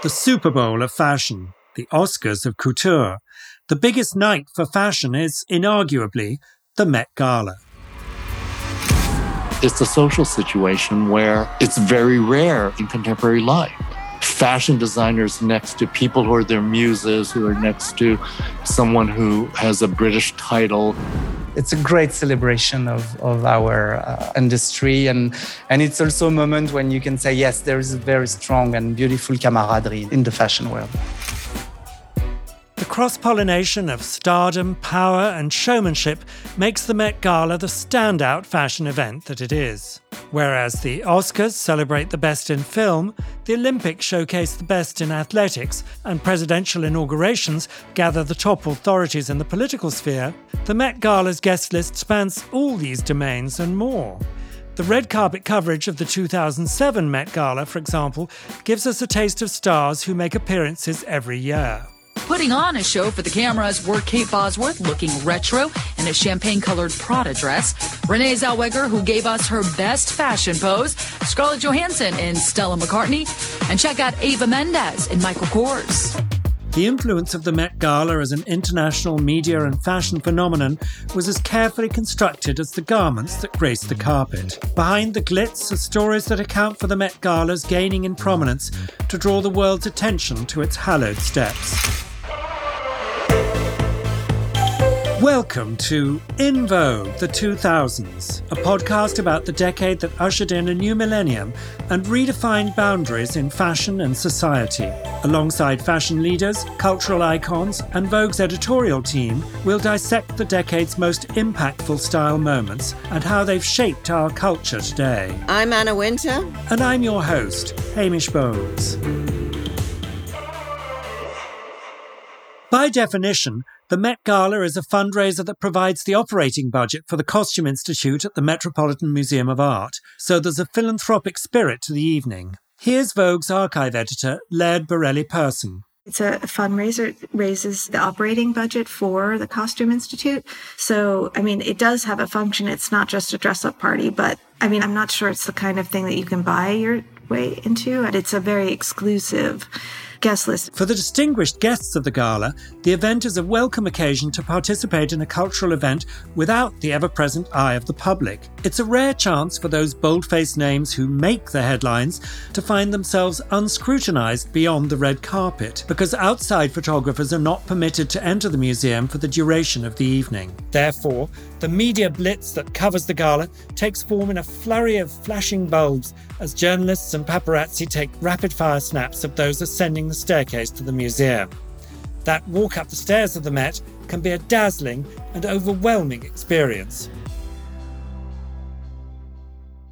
the Super Bowl of fashion, the Oscars of couture. The biggest night for fashion is inarguably the Met Gala. It's a social situation where it's very rare in contemporary life. Fashion designers next to people who are their muses, who are next to someone who has a British title. It's a great celebration of, of our uh, industry. And, and it's also a moment when you can say, yes, there is a very strong and beautiful camaraderie in the fashion world. Cross pollination of stardom, power, and showmanship makes the Met Gala the standout fashion event that it is. Whereas the Oscars celebrate the best in film, the Olympics showcase the best in athletics, and presidential inaugurations gather the top authorities in the political sphere, the Met Gala's guest list spans all these domains and more. The red carpet coverage of the 2007 Met Gala, for example, gives us a taste of stars who make appearances every year. Putting on a show for the cameras were Kate Bosworth looking retro in a champagne colored Prada dress, Renee Zellweger, who gave us her best fashion pose, Scarlett Johansson in Stella McCartney, and check out Eva Mendes in Michael Kors. The influence of the Met Gala as an international media and fashion phenomenon was as carefully constructed as the garments that grace the carpet. Behind the glitz are stories that account for the Met Gala's gaining in prominence to draw the world's attention to its hallowed steps. Welcome to In Vogue, the 2000s, a podcast about the decade that ushered in a new millennium and redefined boundaries in fashion and society. Alongside fashion leaders, cultural icons, and Vogue's editorial team, we'll dissect the decade's most impactful style moments and how they've shaped our culture today. I'm Anna Wintour. And I'm your host, Hamish Bowles. By definition, the Met Gala is a fundraiser that provides the operating budget for the Costume Institute at the Metropolitan Museum of Art, so there's a philanthropic spirit to the evening. Here's Vogue's archive editor, Laird Borrelli-Perrson. It's a fundraiser. It raises the operating budget for the Costume Institute. So, I mean, it does have a function. It's not just a dress up party, but I mean, I'm not sure it's the kind of thing that you can buy your way into. And it's a very exclusive guest list. For the distinguished guests of the gala, the event is a welcome occasion to participate in a cultural event without the ever present eye of the public. It's a rare chance for those bold faced names who make the headlines to find themselves unscrutinized beyond the red carpet, because outside photographers are not permitted to enter the museum for the duration of the evening. Therefore, the media blitz that covers the gala takes form in a flurry of flashing bulbs as journalists and paparazzi take rapid fire snaps of those ascending the staircase to the museum. That walk up the stairs of the Met can be a dazzling and overwhelming experience.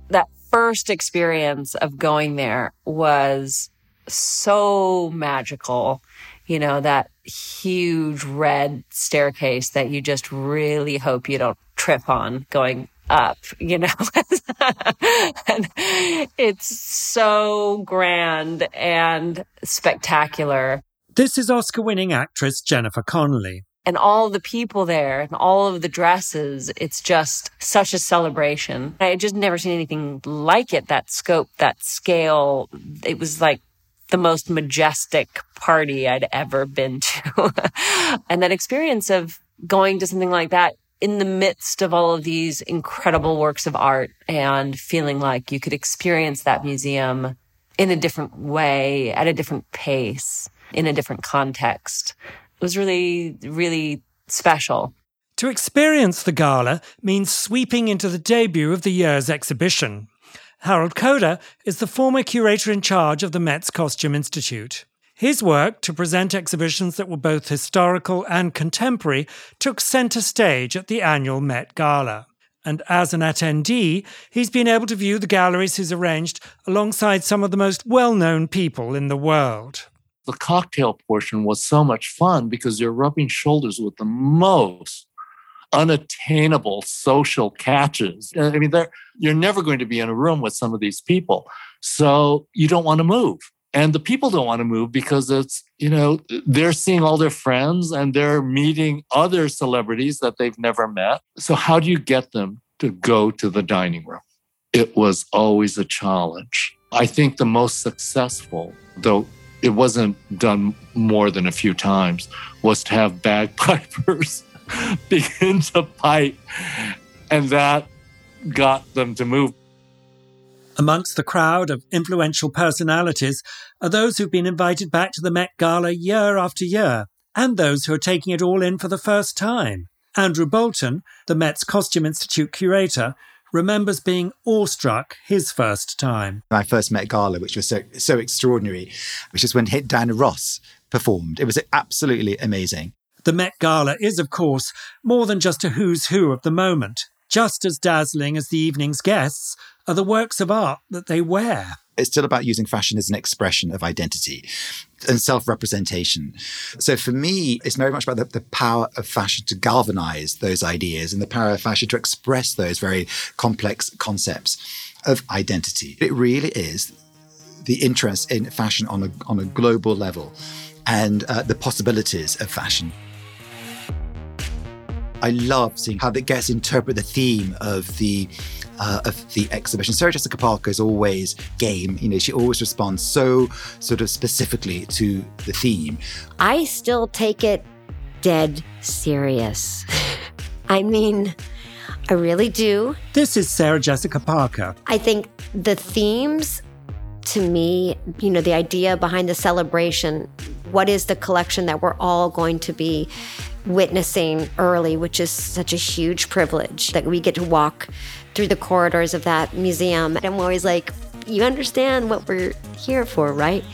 That first experience of going there was so magical. You know, that huge red staircase that you just really hope you don't trip on going up, you know. and it's so grand and spectacular. This is Oscar winning actress Jennifer Connelly. And all the people there and all of the dresses, it's just such a celebration. I had just never seen anything like it, that scope, that scale. It was like the most majestic party I'd ever been to. and that experience of going to something like that in the midst of all of these incredible works of art and feeling like you could experience that museum in a different way, at a different pace, in a different context. It was really, really special. To experience the gala means sweeping into the debut of the year's exhibition. Harold Koda is the former curator in charge of the Met's Costume Institute. His work to present exhibitions that were both historical and contemporary took centre stage at the annual Met Gala. And as an attendee, he's been able to view the galleries he's arranged alongside some of the most well known people in the world. The cocktail portion was so much fun because you're rubbing shoulders with the most unattainable social catches. I mean, you're never going to be in a room with some of these people. So you don't want to move and the people don't want to move because it's you know they're seeing all their friends and they're meeting other celebrities that they've never met so how do you get them to go to the dining room it was always a challenge i think the most successful though it wasn't done more than a few times, was to have bagpipers begin to pipe. And that got them to move. Amongst the crowd of influential personalities are those who've been invited back to the Met Gala year after year, and those who are taking it all in for the first time. Andrew Bolton, the Met's Costume Institute curator, remembers being awestruck his first time. My first Met Gala, which was so, so extraordinary, which is when Diana Ross performed. It was absolutely amazing. The Met Gala is, of course, more than just a who's who of the moment. Just as dazzling as the evening's guests are the works of art that they wear. It's still about using fashion as an expression of identity and self representation. So for me, it's very much about the, the, power of fashion to galvanize those ideas and the power of fashion to express those very complex concepts of identity. It really is the interest in fashion on a, on a global level and uh, the possibilities of fashion. I love seeing how that gets interpret the theme of the uh, of the exhibition. Sarah Jessica Parker is always game. You know, she always responds so sort of specifically to the theme. I still take it dead serious. I mean, I really do. This is Sarah Jessica Parker. I think the themes to me, you know, the idea behind the celebration, what is the collection that we're all going to be witnessing early, which is such a huge privilege that we get to walk through the corridors of that museum. And I'm always like, you understand what we're here for, right?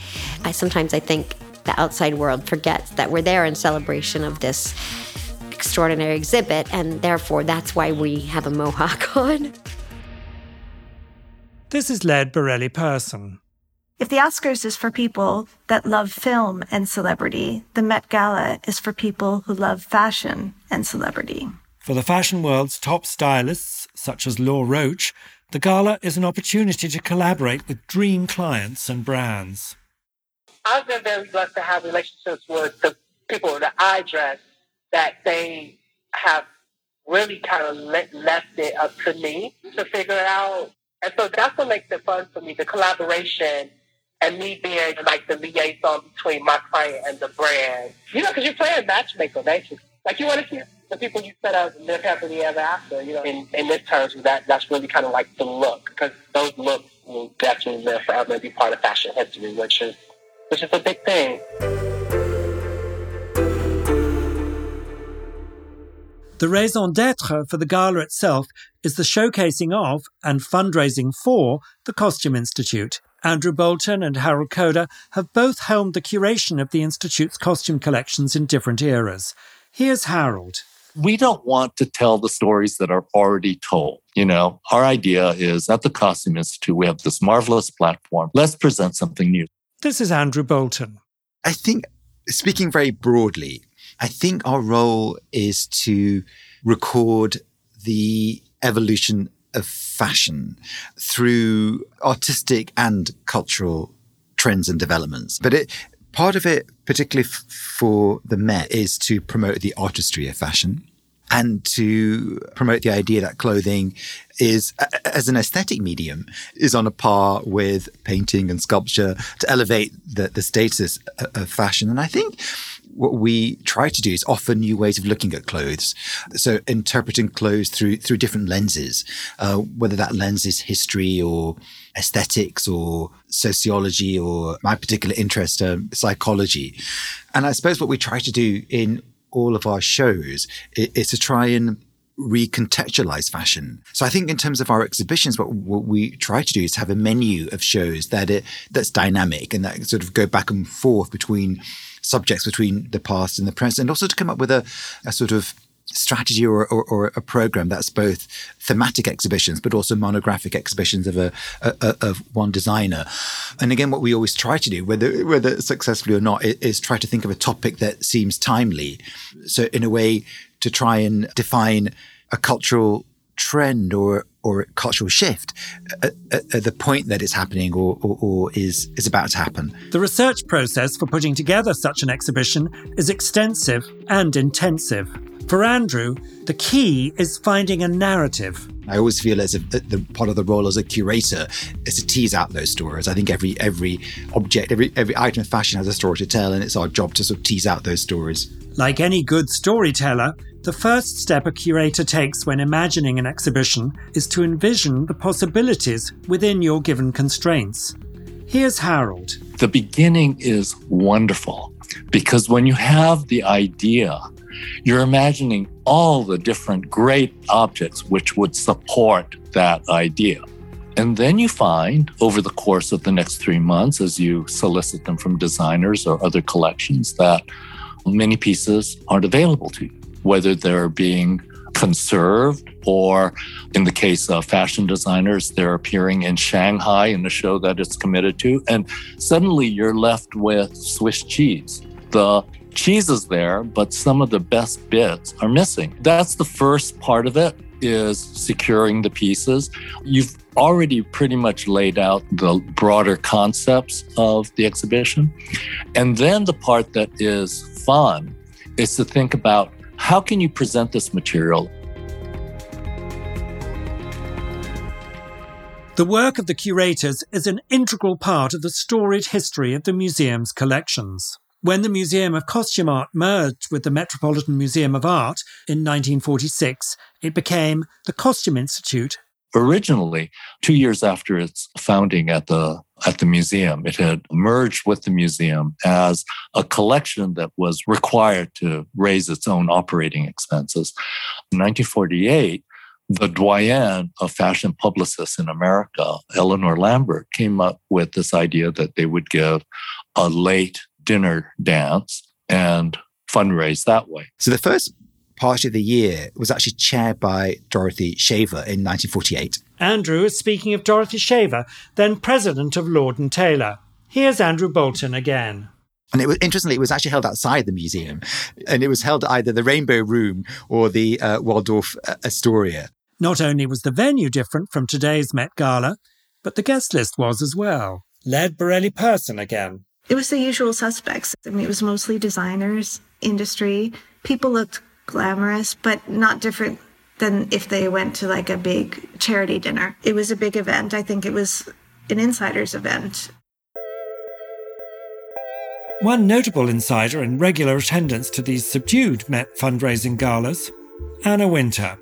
I sometimes I think the outside world forgets that we're there in celebration of this extraordinary exhibit, and therefore that's why we have a mohawk on. This is Laird Borrelli-Perrson. If the Oscars is for people that love film and celebrity, the Met Gala is for people who love fashion and celebrity. For the fashion world's top stylists, such as Law Roach, the gala is an opportunity to collaborate with dream clients and brands. I've been very blessed to have relationships with the people that I dress that they have really kind of left it up to me to figure it out. And so that's what makes it fun for me, the collaboration and me being like the liaison between my client and the brand. You know, because you're playing matchmaker, basically. Like you want to see the people you set up live happily ever after. You know, in, in this terms, that that's really kind of like the look because those looks will definitely live forever and be part of fashion history, which is which is a big thing. The raison d'etre for the gala itself is the showcasing of and fundraising for the Costume Institute. Andrew Bolton and Harold Koda have both helmed the curation of the Institute's costume collections in different eras. Here's Harold. We don't want to tell the stories that are already told. You know, our idea is at the Costume Institute, we have this marvelous platform. Let's present something new. This is Andrew Bolton. I think, speaking very broadly, I think our role is to record the evolution of fashion through artistic and cultural trends and developments. But it, part of it, particularly f- for the Met, is to promote the artistry of fashion and to promote the idea that clothing is, as an aesthetic medium, is on a par with painting and sculpture to elevate the, the status of fashion. And I think what we try to do is offer new ways of looking at clothes. So interpreting clothes through through different lenses, uh, whether that lens is history or aesthetics or sociology or my particular interest, um, psychology. And I suppose what we try to do in all of our shows is, is to try and recontextualize fashion. So I think in terms of our exhibitions, what, what, we try to do is have a menu of shows that it, that's dynamic and that sort of go back and forth between subjects between the past and the present, and also to come up with a, a sort of strategy or, or, or, a program that's both thematic exhibitions but also monographic exhibitions of a, a, of one designer. And again what we always try to do whether whether successfully or not is try to think of a topic that seems timely. So in a way to try and define a cultural trend or or cultural shift at, at, at, the point that it's happening or, or, or, is is about to happen. The research process for putting together such an exhibition is extensive and intensive. For Andrew, the key is finding a narrative. I always feel as a the part of the role as a curator is to tease out those stories. I think every every object, every every item of fashion has a story to tell, and it's our job to sort of tease out those stories. Like any good storyteller, the first step a curator takes when imagining an exhibition is to envision the possibilities within your given constraints. Here's Harold. The beginning is wonderful because when you have the idea, you're imagining all the different great objects which would support that idea. And then you find over the course of the next three months, as you solicit them from designers or other collections, that many pieces aren't available to you, whether they're being conserved or in the case of fashion designers, they're appearing in Shanghai in the show that it's committed to. And suddenly you're left with Swiss cheese. The cheese is there, but some of the best bits are missing. That's the first part of it is securing the pieces. You've already pretty much laid out the broader concepts of the exhibition. And then the part that is fun is to think about how can you present this material The work of the curators is an integral part of the storied history of the museum's collections. When the Museum of Costume Art merged with the Metropolitan Museum of Art in 1946, it became the Costume Institute. Originally, two years after its founding at the at the museum, it had merged with the museum as a collection that was required to raise its own operating expenses. In 1948, the doyen of fashion publicists in America, Eleanor Lambert, came up with this idea that they would give a late dinner dance and fundraise that way. So the first party of the year was actually chaired by Dorothy Shaver in 1948. Andrew is speaking of Dorothy Shaver, then president of Lord and Taylor. Here's Andrew Bolton again. And it was interestingly, it was actually held outside the museum, and it was held at either the Rainbow Room or the uh, Waldorf uh, Astoria. Not only was the venue different from today's Met Gala, but the guest list was as well. Laird Borrelli-Perrson again. It was the usual suspects. I mean, it was mostly designers, industry. People looked glamorous, but not different than if they went to like a big charity dinner. It was a big event. I think it was an insider's event. One notable insider in regular attendance to these subdued Met fundraising galas, Anna Wintour.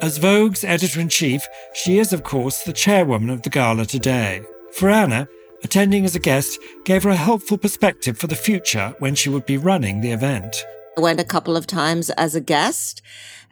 As Vogue's editor in chief, she is, of course, the chairwoman of the gala today. For Anna, attending as a guest gave her a helpful perspective for the future when she would be running the event. I went a couple of times as a guest,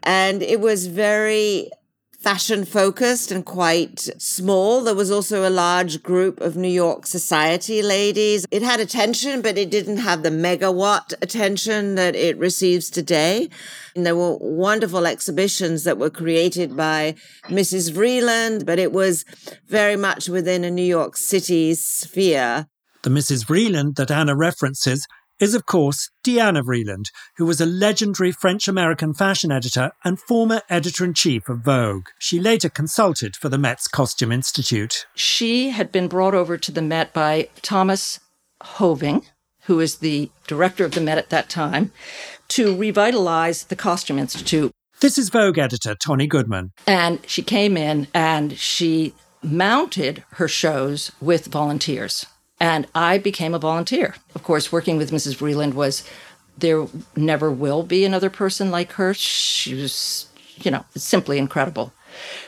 and it was very fashion focused and quite small. There was also a large group of New York society ladies. It had attention, but it didn't have the megawatt attention that it receives today. And there were wonderful exhibitions that were created by Mrs. Vreeland, but it was very much within a New York City sphere. The Mrs. Vreeland that Anna references is, of course, Diana Vreeland, who was a legendary French American fashion editor and former editor in chief of Vogue. She later consulted for the Met's Costume Institute. She had been brought over to the Met by Thomas Hoving, who was the director of the Met at that time, to revitalize the Costume Institute. This is Vogue editor Tonne Goodman. And she came in and she mounted her shows with volunteers. And I became a volunteer. Of course, working with Mrs. Vreeland was there never will be another person like her. She was, you know, simply incredible.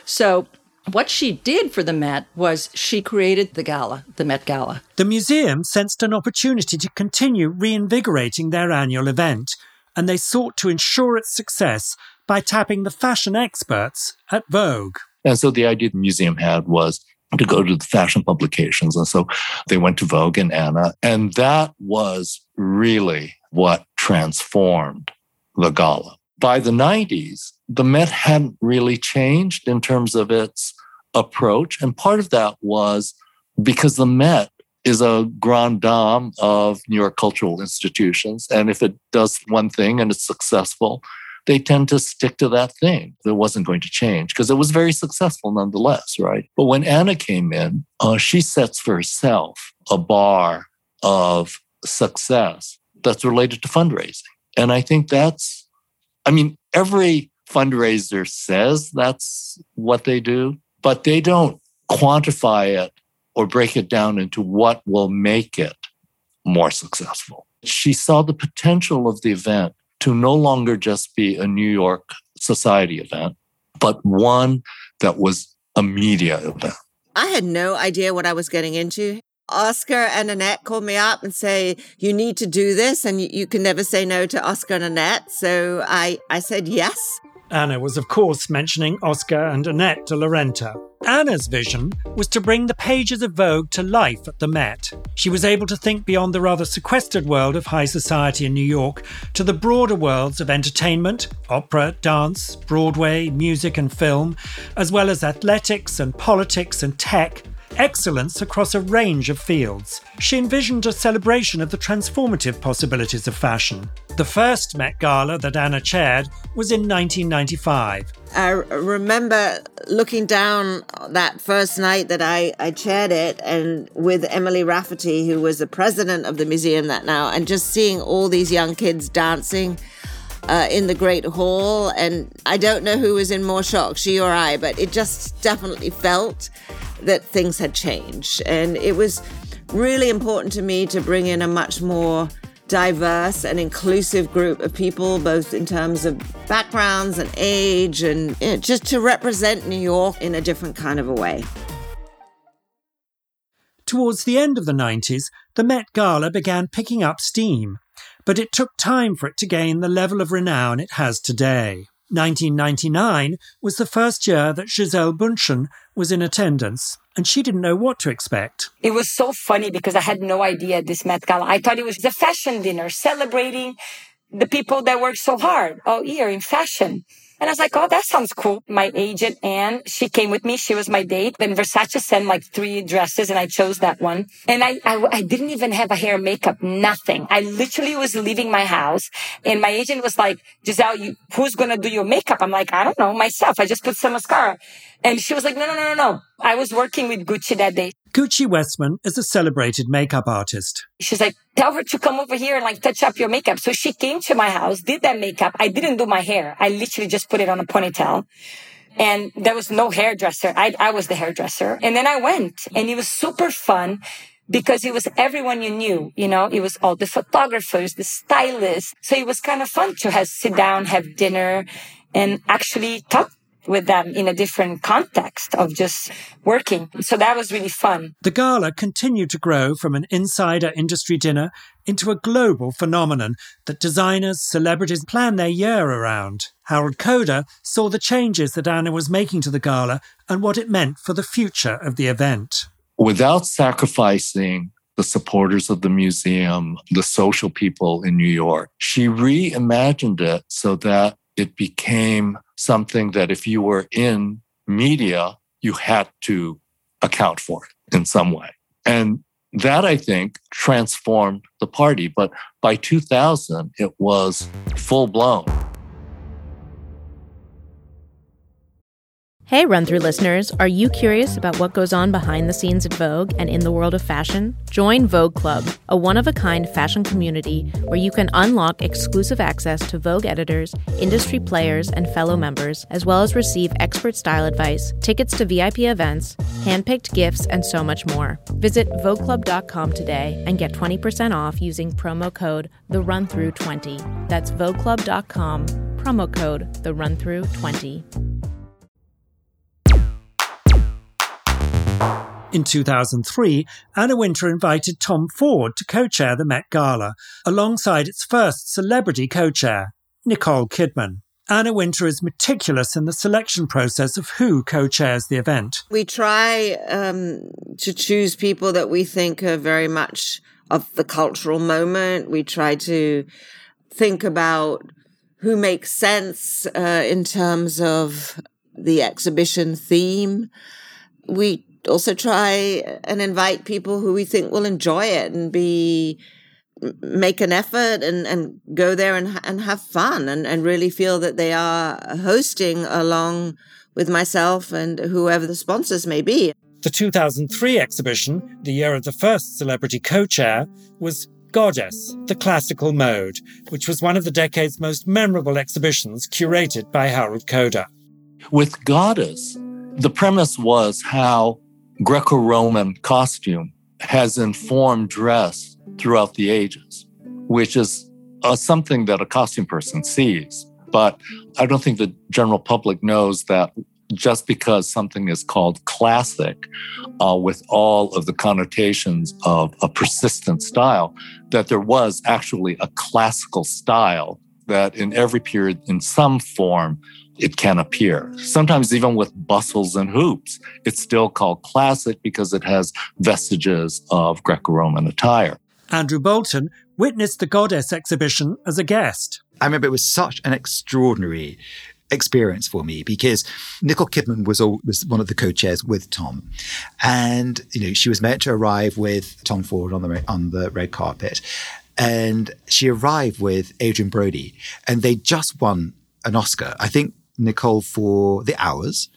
So, what she did for the Met was she created the gala, the Met Gala. The museum sensed an opportunity to continue reinvigorating their annual event, and they sought to ensure its success by tapping the fashion experts at Vogue. And so the idea the museum had was to go to the fashion publications. And so they went to Vogue and Anna. And that was really what transformed the gala. By the 90s, the Met hadn't really changed in terms of its approach. And part of that was because the Met is a grand dame of New York cultural institutions. And if it does one thing and it's successful, they tend to stick to that thing that wasn't going to change because it was very successful nonetheless, right? But when Anna came in, uh, she sets for herself a bar of success that's related to fundraising. And I think that's, I mean, every fundraiser says that's what they do, but they don't quantify it or break it down into what will make it more successful. She saw the potential of the event to no longer just be a New York society event, but one that was a media event. I had no idea what I was getting into. Oscar and Annette called me up and say, you need to do this and you, can never say no to Oscar and Annette. So I, I said yes. Anna was, of course, mentioning Oscar and Annette de la Renta. Anna's vision was to bring the pages of Vogue to life at the Met. She was able to think beyond the rather sequestered world of high society in New York to the broader worlds of entertainment, opera, dance, Broadway, music, and film, as well as athletics and politics and tech, excellence across a range of fields. She envisioned a celebration of the transformative possibilities of fashion. The first Met Gala that Anna chaired was in 1995. I remember looking down that first night that I, I chaired it and with Emily Rafferty, who was the president of the museum that now, and just seeing all these young kids dancing uh, in the Great Hall. And I don't know who was in more shock, she or I, but it just definitely felt that things had changed. And it was really important to me to bring in a much more diverse and inclusive group of people, both in terms of backgrounds and age, and you know, just to represent New York in a different kind of a way. Towards the end of the 90s, the Met Gala began picking up steam, but it took time for it to gain the level of renown it has today. 1999 was the first year that Gisele Bündchen was in attendance, and she didn't know what to expect. It was so funny because I had no idea this Met Gala. I thought it was a fashion dinner celebrating the people that work so hard all year in fashion. And I was like, oh, that sounds cool. My agent, Anne, she came with me. She was my date. Then Versace sent like three dresses and I chose that one. And I, I, I didn't even have a hair makeup, nothing. I literally was leaving my house and my agent was like, Gisele, you, who's going to do your makeup? I'm like, I don't know, myself. I just put some mascara. And she was like, no, no, no, no, no. I was working with Gucci that day. Gucci Westman is a celebrated makeup artist. She's like, tell her to come over here and like touch up your makeup. So she came to my house, did that makeup. I didn't do my hair. I literally just put it on a ponytail. And there was no hairdresser. I, I was the hairdresser. And then I went and it was super fun because it was everyone you knew, you know, it was all the photographers, the stylists. So it was kind of fun to have sit down, have dinner and actually talk with them in a different context of just working. So that was really fun. The gala continued to grow from an insider industry dinner into a global phenomenon that designers, celebrities plan their year around. Harold Koda saw the changes that Anna was making to the gala and what it meant for the future of the event. Without sacrificing the supporters of the museum, the social people in New York, she reimagined it so that it became something that if you were in media, you had to account for it in some way. And that I think transformed the party. But by 2000, it was full blown. Hey, run through listeners. Are you curious about what goes on behind the scenes at Vogue and in the world of fashion? Join Vogue Club, a one of a kind fashion community where you can unlock exclusive access to Vogue editors, industry players, and fellow members, as well as receive expert style advice, tickets to VIP events, handpicked gifts, and so much more. Visit VogueClub.com today and get 20% off using promo code The Run Through 20 That's VogueClub.com, promo code The Run Through 20 In 2003, Anna Wintour invited Tom Ford to co chair the Met Gala, alongside its first celebrity co chair, Nicole Kidman. Anna Wintour is meticulous in the selection process of who co chairs the event. We try um, to choose people that we think are very much of the cultural moment. We try to think about who makes sense uh, in terms of the exhibition theme. We also try and invite people who we think will enjoy it and be make an effort and, and go there and, and have fun and, and really feel that they are hosting along with myself and whoever the sponsors may be. The 2003 exhibition, the year of the first celebrity co chair, was Goddess, the classical mode, which was one of the decade's most memorable exhibitions curated by Harold Koda. With Goddess, the premise was how Greco Roman costume has informed dress throughout the ages, which is uh, something that a costume person sees. But I don't think the general public knows that just because something is called classic uh, with all of the connotations of a persistent style, that there was actually a classical style that in every period, in some form, it can appear. Sometimes even with bustles and hoops, it's still called classic because it has vestiges of Greco-Roman attire. Andrew Bolton witnessed the Goddess exhibition as a guest. I remember it was such an extraordinary experience for me because Nicole Kidman was all, was one of the co-chairs with Tom, and you know she was meant to arrive with Tom Ford on the on the red carpet, and she arrived with Adrien Brody, and they just won an Oscar. I think Nicole for The Hours,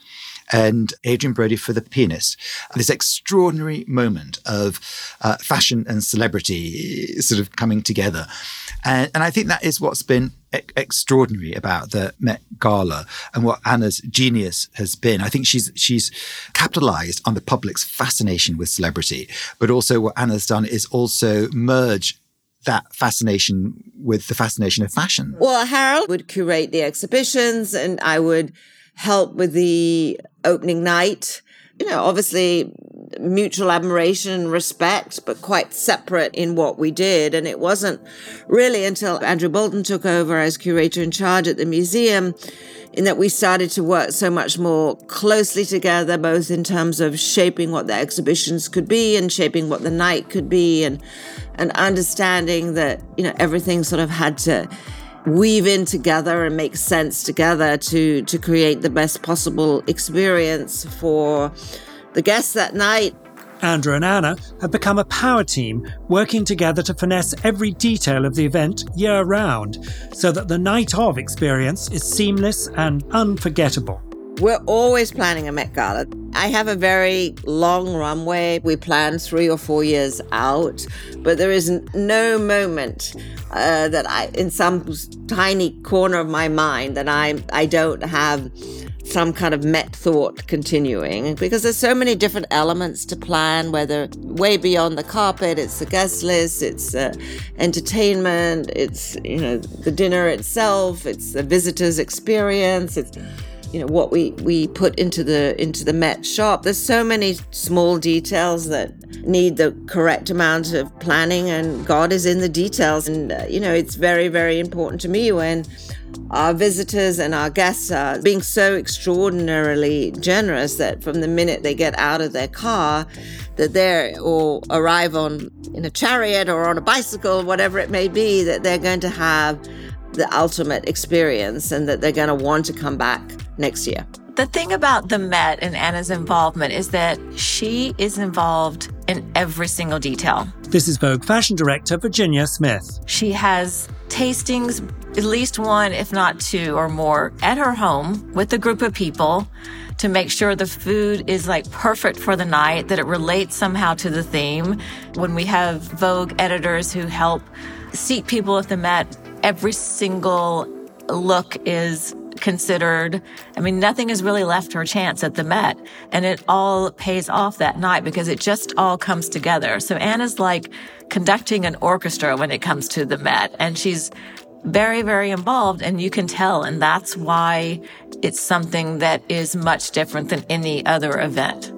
and Adrien Brody for The Pianist. This extraordinary moment of uh, fashion and celebrity sort of coming together. And, and I think that is what's been e- extraordinary about the Met Gala and what Anna's genius has been. I think she's she's capitalized on the public's fascination with celebrity, but also what Anna's done is also merge that fascination with the fascination of fashion. Well, Harold would curate the exhibitions and I would help with the opening night. You know, obviously mutual admiration and respect, but quite separate in what we did. And it wasn't really until Andrew Bolton took over as curator in charge at the museum in that we started to work so much more closely together, both in terms of shaping what the exhibitions could be and shaping what the night could be and and understanding that, you know, everything sort of had to weave in together and make sense together to to create the best possible experience for the guests that night. Andrew and Anna have become a power team, working together to finesse every detail of the event year round, so that the night of experience is seamless and unforgettable. We're always planning a Met Gala. I have a very long runway. We plan three or four years out, but there is no moment uh, that I, in some tiny corner of my mind, that I I don't have some kind of met thought continuing because there's so many different elements to plan whether way beyond the carpet it's the guest list it's uh, entertainment it's you know the dinner itself it's the visitor's experience it's you know what we we put into the into the Met shop. There's so many small details that need the correct amount of planning, and God is in the details. And uh, you know it's very very important to me when our visitors and our guests are being so extraordinarily generous that from the minute they get out of their car that they're or arrive on in a chariot or on a bicycle whatever it may be that they're going to have the ultimate experience and that they're going to want to come back next year. The thing about the Met and Anna's involvement is that she is involved in every single detail. This is Vogue fashion director Virginia Smith. She has tastings, at least one, if not two or more, at her home with a group of people to make sure the food is like perfect for the night, that it relates somehow to the theme. When we have Vogue editors who help seat people at the Met, every single look is considered. I mean, nothing is really left her chance at the Met. And it all pays off that night because it just all comes together. So Anna's like conducting an orchestra when it comes to the Met. And she's very, very involved. And you can tell. And that's why it's something that is much different than any other event.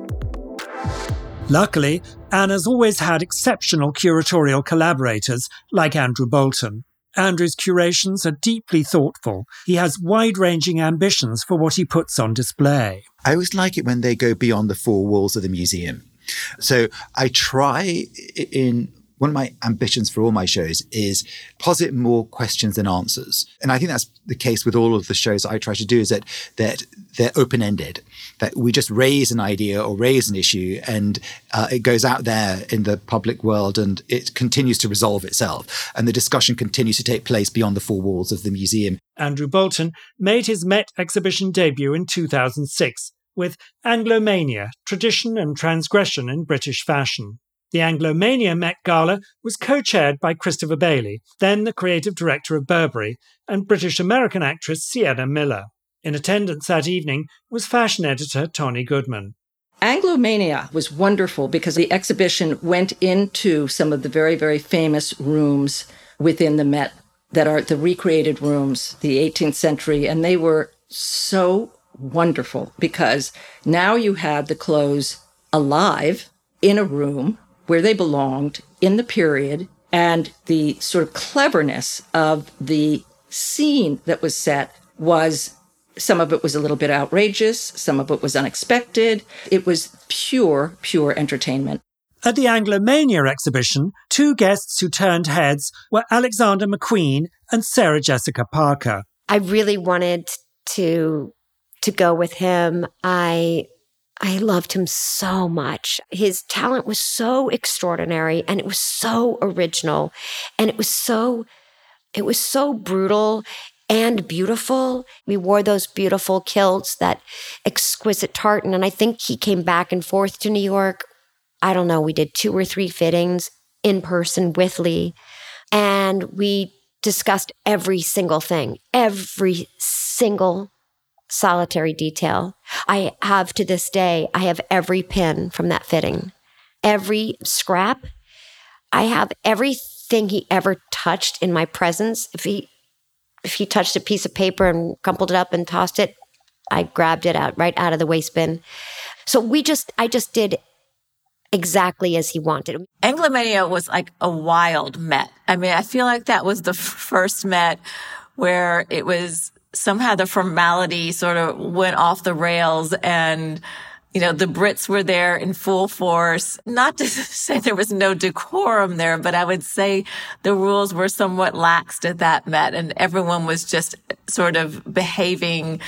Luckily, Anna's always had exceptional curatorial collaborators like Andrew Bolton. Andrew's curations are deeply thoughtful. He has wide ranging ambitions for what he puts on display. I always like it when they go beyond the four walls of the museum. So I try in one of my ambitions for all my shows is posit more questions than answers. And I think that's the case with all of the shows I try to do is that that they're open ended, that we just raise an idea or raise an issue and uh, it goes out there in the public world and it continues to resolve itself. And the discussion continues to take place beyond the four walls of the museum. Andrew Bolton made his Met exhibition debut in 2006 with Anglomania, Tradition and Transgression in British Fashion. The Anglomania Met Gala was co chaired by Christopher Bailey, then the creative director of Burberry, and British American actress Sienna Miller. In attendance that evening was fashion editor Tonne Goodman. Anglomania was wonderful because the exhibition went into some of the very, very famous rooms within the Met that are the recreated rooms, the 18th century, and they were so wonderful because now you had the clothes alive in a room where they belonged in the period and the sort of cleverness of the scene that was set was some of it was a little bit outrageous, some of it was unexpected. It was pure, pure entertainment. At the Anglomania exhibition, two guests who turned heads were Alexander McQueen and Sarah Jessica Parker. I really wanted to to go with him. I I loved him so much. His talent was so extraordinary and it was so original and it was so it was so brutal and beautiful. We wore those beautiful kilts, that exquisite tartan and I think he came back and forth to New York. I don't know, we did two or three fittings in person with Lee and we discussed every single thing, every single solitary detail. I have to this day, I have every pin from that fitting, every scrap. I have everything he ever touched in my presence. If he if he touched a piece of paper and crumpled it up and tossed it, I grabbed it out right out of the waste bin. So we just I just did exactly as he wanted. Anglomania was like a wild Met. I mean, I feel like that was the first Met where it was somehow the formality sort of went off the rails and you know, the Brits were there in full force. Not to say there was no decorum there, but I would say the rules were somewhat laxed at that Met and everyone was just sort of behaving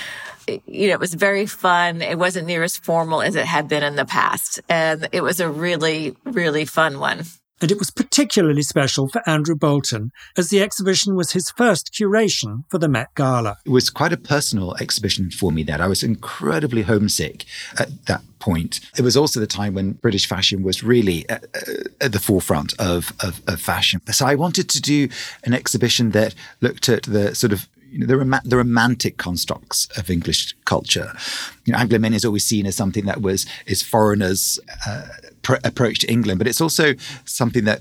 you know, it was very fun. It wasn't near as formal as it had been in the past. And it was a really, really fun one. And it was particularly special for Andrew Bolton, as the exhibition was his first curation for the Met Gala. It was quite a personal exhibition for me that I was incredibly homesick at that point. It was also the time when British fashion was really at, at the forefront of, of, of fashion. So I wanted to do an exhibition that looked at the sort of you know, the, rom- the romantic constructs of English culture. You know, Anglomania is always seen as something that was is foreigners' uh, pr- approach to England, but it's also something that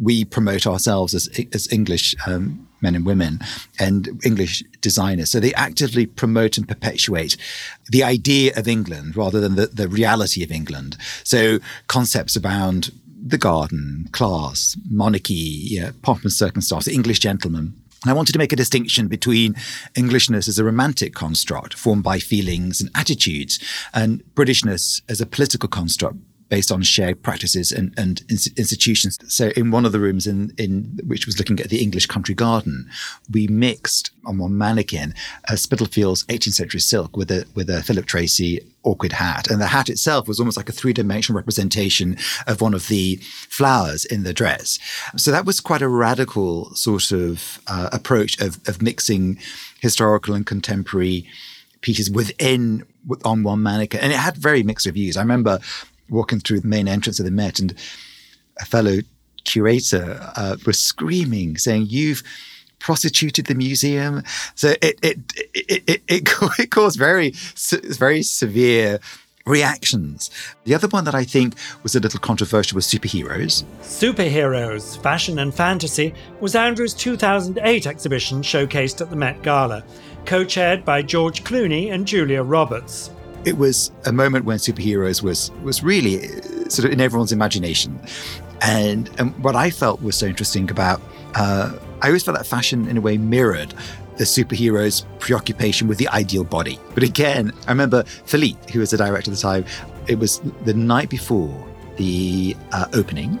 we promote ourselves as as English um, men and women and English designers. So they actively promote and perpetuate the idea of England rather than the, the reality of England. So concepts around the garden, class, monarchy, pomp and circumstance, the English gentleman I wanted to make a distinction between Englishness as a romantic construct formed by feelings and attitudes, and Britishness as a political construct based on shared practices and, and institutions. So in one of the rooms in, in which was looking at the English country garden, we mixed on one mannequin a Spitalfields 18th century silk with a with a Philip Treacy orchid hat. And the hat itself was almost like a three dimensional representation of one of the flowers in the dress. So that was quite a radical sort of uh, approach of, of mixing historical and contemporary pieces within on one mannequin. And it had very mixed reviews. I remember walking through the main entrance of the Met, and a fellow curator uh, was screaming, saying, "You've." prostituted the museum so it it it it, it, it caused very very severe reactions. The other one that I think was a little controversial was superheroes. Superheroes, Fashion and Fantasy was Andrew's 2008 exhibition showcased at the Met Gala, co chaired by George Clooney and Julia Roberts it was a moment when superheroes was was really uh, sort of in everyone's imagination. And, and what I felt was so interesting about, uh, I always felt that fashion in a way mirrored the superhero's preoccupation with the ideal body. But again, I remember Philippe, who was the director at the time, it was the night before the uh, opening,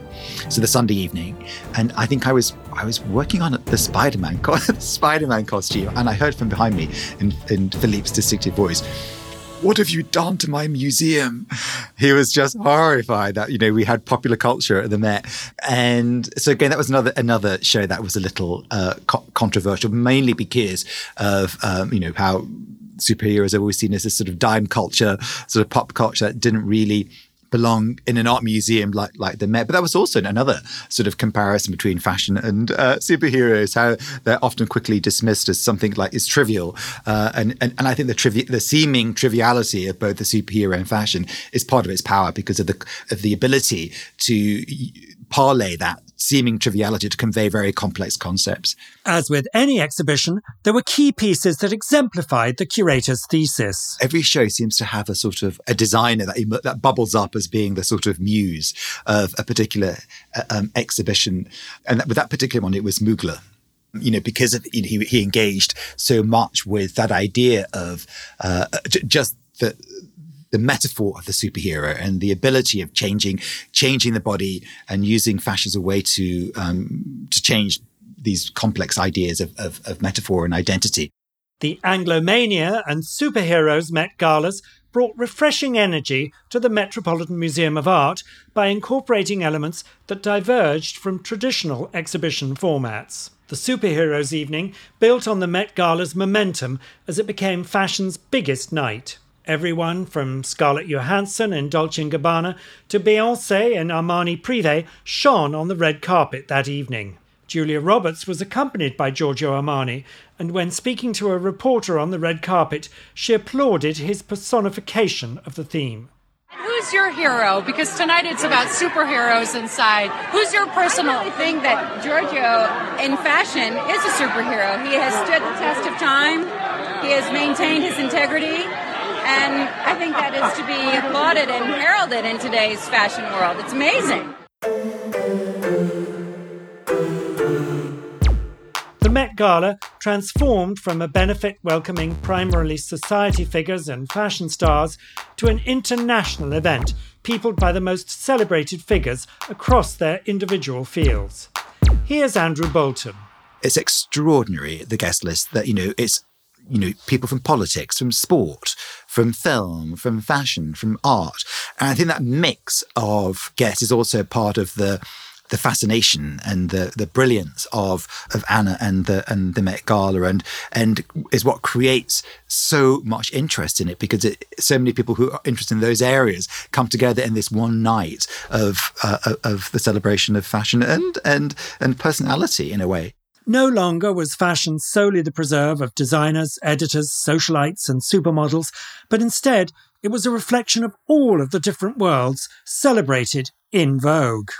so the Sunday evening, and I think I was I was working on the Spider-Man co- Spider-Man costume, and I heard from behind me in, in Philippe's distinctive voice, what have you done to my museum? He was just horrified that, you know, we had popular culture at the Met. And so again, that was another, another show that was a little uh, co- controversial, mainly because of, um, you know, how superheroes are always seen as this sort of dime culture, sort of pop culture that didn't really belong in an art museum like like the Met. But that was also another sort of comparison between fashion and uh, superheroes, how they're often quickly dismissed as something like is trivial. Uh, and, and and I think the trivi- the seeming triviality of both the superhero and fashion is part of its power because of the of the ability to parlay that seeming triviality to convey very complex concepts. As with any exhibition, there were key pieces that exemplified the curator's thesis. Every show seems to have a sort of a designer that, that bubbles up as being the sort of muse of a particular uh, um, exhibition. And with that particular one, it was Mugler you know, because of, he, he engaged so much with that idea of uh, just the the metaphor of the superhero and the ability of changing changing the body and using fashion as a way to um, to change these complex ideas of, of, of metaphor and identity. The Anglomania and Superheroes Met Galas brought refreshing energy to the Metropolitan Museum of Art by incorporating elements that diverged from traditional exhibition formats. The Superheroes Evening built on the Met Gala's momentum as it became fashion's biggest night. Everyone from Scarlett Johansson and Dolce & Gabbana to Beyoncé and Armani Privé shone on the red carpet that evening. Julia Roberts was accompanied by Giorgio Armani, and when speaking to a reporter on the red carpet, she applauded his personification of the theme. Who's your hero? Because tonight it's about superheroes inside. Who's your personal? I think that Giorgio in fashion is a superhero. He has stood the test of time. He has maintained his integrity and I think that is to be applauded and heralded in today's fashion world. It's amazing. The Met Gala transformed from a benefit welcoming primarily society figures and fashion stars to an international event peopled by the most celebrated figures across their individual fields. Here's Andrew Bolton. It's extraordinary, the guest list, that, you know, it's you know, people from politics, from sport, from film, from fashion, from art. And I think that mix of guests is also part of the the fascination and the the brilliance of of Anna and the and the Met Gala and and is what creates so much interest in it because it, so many people who are interested in those areas come together in this one night of uh, of the celebration of fashion and and and personality in a way. No longer was fashion solely the preserve of designers, editors, socialites, and supermodels, but instead it was a reflection of all of the different worlds celebrated in Vogue.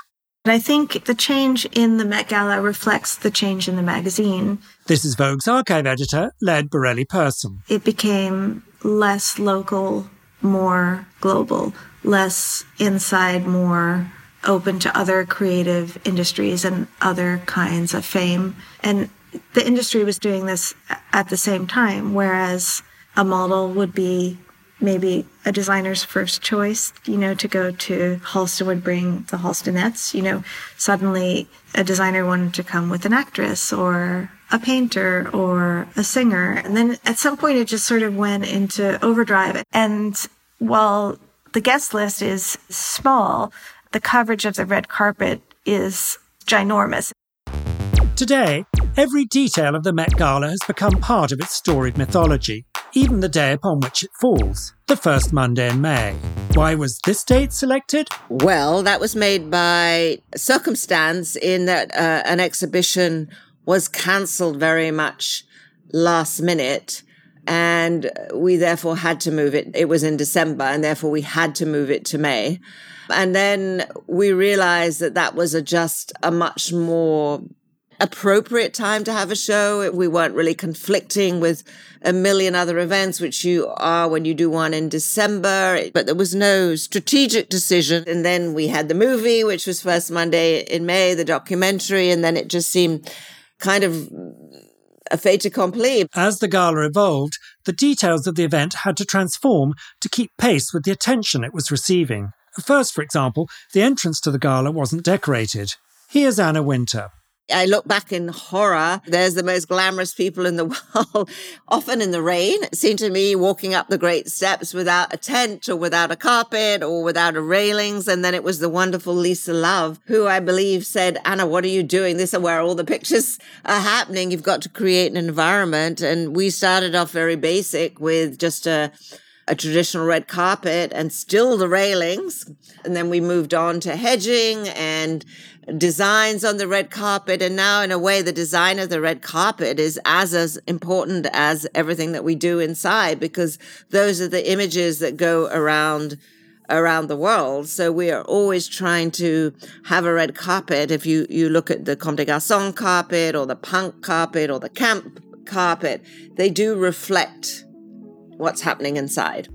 And I think the change in the Met Gala reflects the change in the magazine. This is Vogue's archive editor, Laird Borrelli-Perrson. It became less local, more global, less inside, more open to other creative industries and other kinds of fame. And the industry was doing this at the same time, whereas a model would be maybe a designer's first choice, you know, to go to Halston would bring the Halstonettes, you know, suddenly a designer wanted to come with an actress or a painter or a singer. And then at some point it just sort of went into overdrive. And while the guest list is small, the coverage of the red carpet is ginormous. Today, every detail of the Met Gala has become part of its storied mythology, even the day upon which it falls, the first Monday in May. Why was this date selected? Well, that was made by circumstance in that uh, an exhibition was cancelled very much last minute and we therefore had to move it. It was in December, and therefore we had to move it to May. And then we realized that that was a just a much more appropriate time to have a show. We weren't really conflicting with a million other events, which you are when you do one in December, but there was no strategic decision. And then we had the movie, which was first Monday in May, the documentary, and then it just seemed kind of a fait accompli. As the gala evolved, the details of the event had to transform to keep pace with the attention it was receiving. First, for example, the entrance to the gala wasn't decorated. Here's Anna Wintour. I look back in horror. There's the most glamorous people in the world, often in the rain. It seemed to me walking up the great steps without a tent or without a carpet or without a railings. And then it was the wonderful Lisa Love, who I believe said, Anna, what are you doing? This is where all the pictures are happening. You've got to create an environment. And we started off very basic with just a, a traditional red carpet and still the railings. And then we moved on to hedging and designs on the red carpet. And now, in a way, the design of the red carpet is as, as important as everything that we do inside because those are the images that go around around the world. So we are always trying to have a red carpet. If you, you look at the Comme des Garçons carpet or the punk carpet or the camp carpet, they do reflect what's happening inside.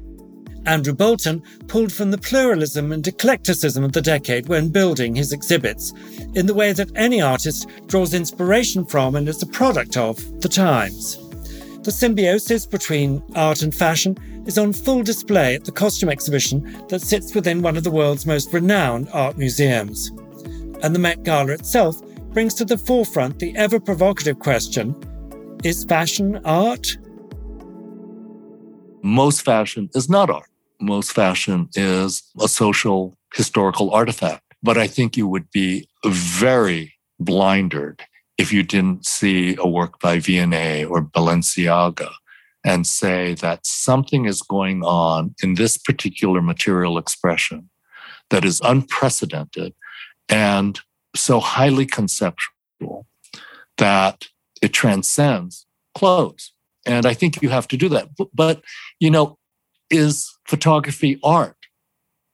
Andrew Bolton pulled from the pluralism and eclecticism of the decade when building his exhibits, in the way that any artist draws inspiration from and is a product of the times. The symbiosis between art and fashion is on full display at the costume exhibition that sits within one of the world's most renowned art museums. And the Met Gala itself brings to the forefront the ever provocative question is fashion art? Most fashion is not art most fashion is a social historical artifact. But I think you would be very blinded if you didn't see a work by Vionnet or Balenciaga and say that something is going on in this particular material expression that is unprecedented and so highly conceptual that it transcends clothes. And I think you have to do that. But, but you know, is photography art?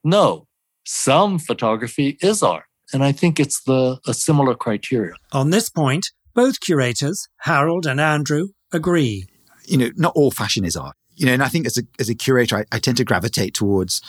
No, some photography is art. And I think it's the a similar criteria. On this point, both curators, Harold and Andrew, agree. You know, not all fashion is art. You know, and I think as a as a curator, I, I tend to gravitate towards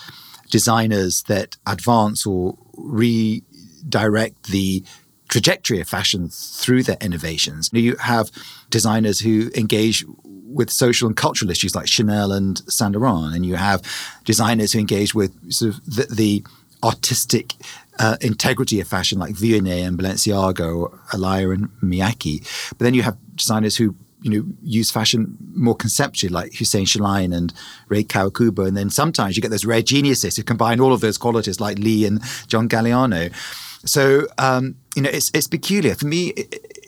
designers that advance or redirect the trajectory of fashion through their innovations. You have designers who engage with social and cultural issues like Chanel and Saint Laurent, and you have designers who engage with sort of the, the artistic uh, integrity of fashion like Vionnet and Balenciaga or Alaïa and Miyake. But then you have designers who you know use fashion more conceptually like Hussein Chalayan and Rei Kawakubo. And then sometimes you get those rare geniuses who combine all of those qualities like Lee and John Galliano. So um, you know it's it's peculiar. For me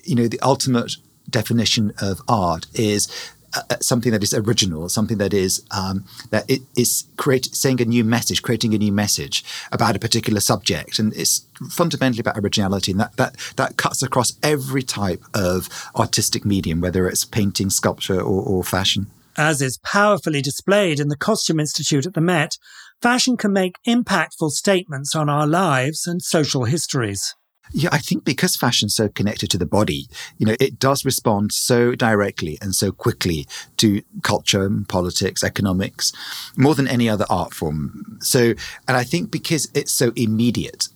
you know the ultimate definition of art is uh, something that is original, something that is um, that it is create, saying a new message, creating a new message about a particular subject, and it's fundamentally about originality, and that that that cuts across every type of artistic medium, whether it's painting, sculpture, or, or fashion. As is powerfully displayed in the Costume Institute at the Met, fashion can make impactful statements on our lives and social histories. Yeah, I think because fashion's so connected to the body, you know, it does respond so directly and so quickly to culture, politics, economics, more than any other art form. So, and I think because it's so immediate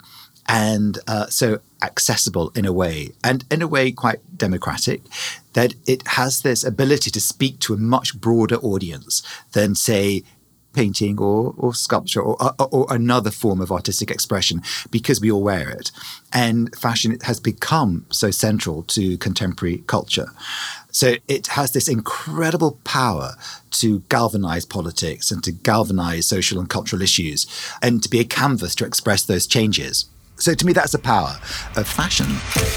and uh, so accessible in a way, and in a way quite democratic, that it has this ability to speak to a much broader audience than, say, painting or, or sculpture or, or, or, another form of artistic expression because we all wear it. And fashion has become so central to contemporary culture. So it has this incredible power to galvanize politics and to galvanize social and cultural issues and to be a canvas to express those changes. So to me, that's the power of fashion.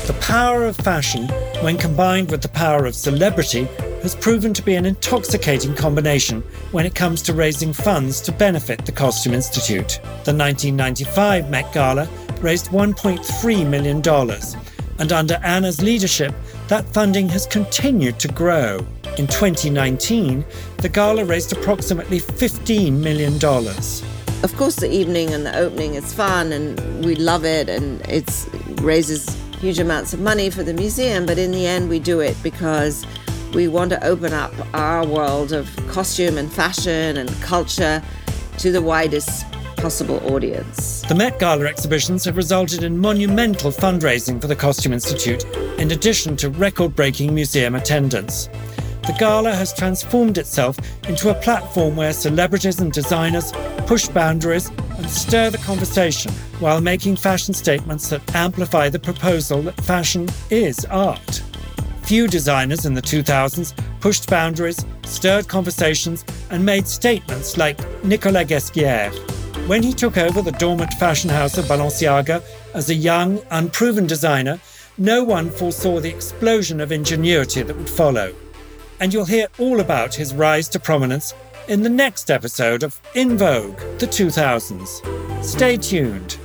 The power of fashion, when combined with the power of celebrity, has proven to be an intoxicating combination when it comes to raising funds to benefit the Costume Institute. The 1995 Met Gala raised $1.3 million, and under Anna's leadership, that funding has continued to grow. In 2019, the gala raised approximately $15 million of course, the evening and the opening is fun and we love it and it raises huge amounts of money for the museum. But in the end, we do it because we want to open up our world of costume and fashion and culture to the widest possible audience. The Met Gala exhibitions have resulted in monumental fundraising for the Costume Institute, in addition to record breaking museum attendance the gala has transformed itself into a platform where celebrities and designers push boundaries and stir the conversation while making fashion statements that amplify the proposal that fashion is art. Few designers in the 2000s pushed boundaries, stirred conversations, and made statements like Nicolas Ghesquière. When he took over the dormant fashion house of Balenciaga as a young, unproven designer, no one foresaw the explosion of ingenuity that would follow and you'll hear all about his rise to prominence in the next episode of In Vogue, the 2000s. Stay tuned.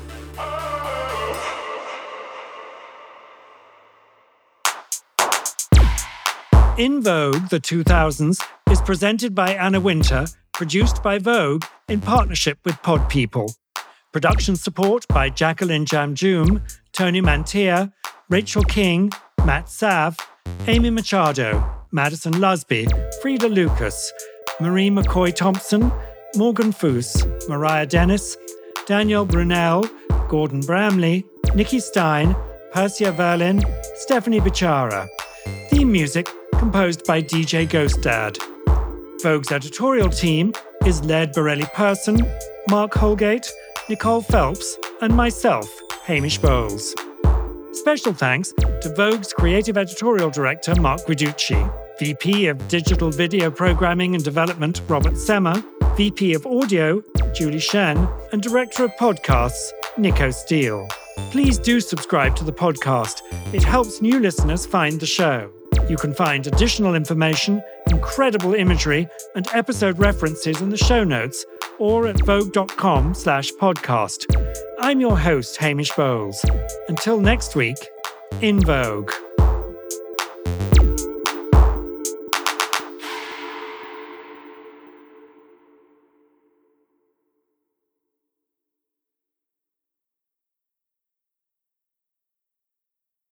In Vogue, the 2000s is presented by Anna Wintour, produced by Vogue in partnership with Pod People. Production support by Jacqueline Jamjoom, Tony Mantia, Rachel King, Matt Sav, Amy Machado, Madison Lusby, Frida Lucas, Marie McCoy Thompson, Morgan Foos, Mariah Dennis, Daniel Brunel, Gordon Bramley, Nikki Stein, Persia Verlin, Stephanie Bichara. Theme music composed by DJ Ghostdad. Vogue's editorial team is Laird Borrelli-Perrson, Mark Holgate, Nicole Phelps, and myself, Hamish Bowles. Special thanks to Vogue's creative editorial director, Mark Guiducci, VP of Digital Video Programming and Development, Robert Semmer, VP of Audio, Julie Shen, and Director of Podcasts, Nico Steele. Please do subscribe to the podcast. It helps new listeners find the show. You can find additional information, incredible imagery, and episode references in the show notes or at vogue.com slash podcast. I'm your host, Hamish Bowles. Until next week, in Vogue.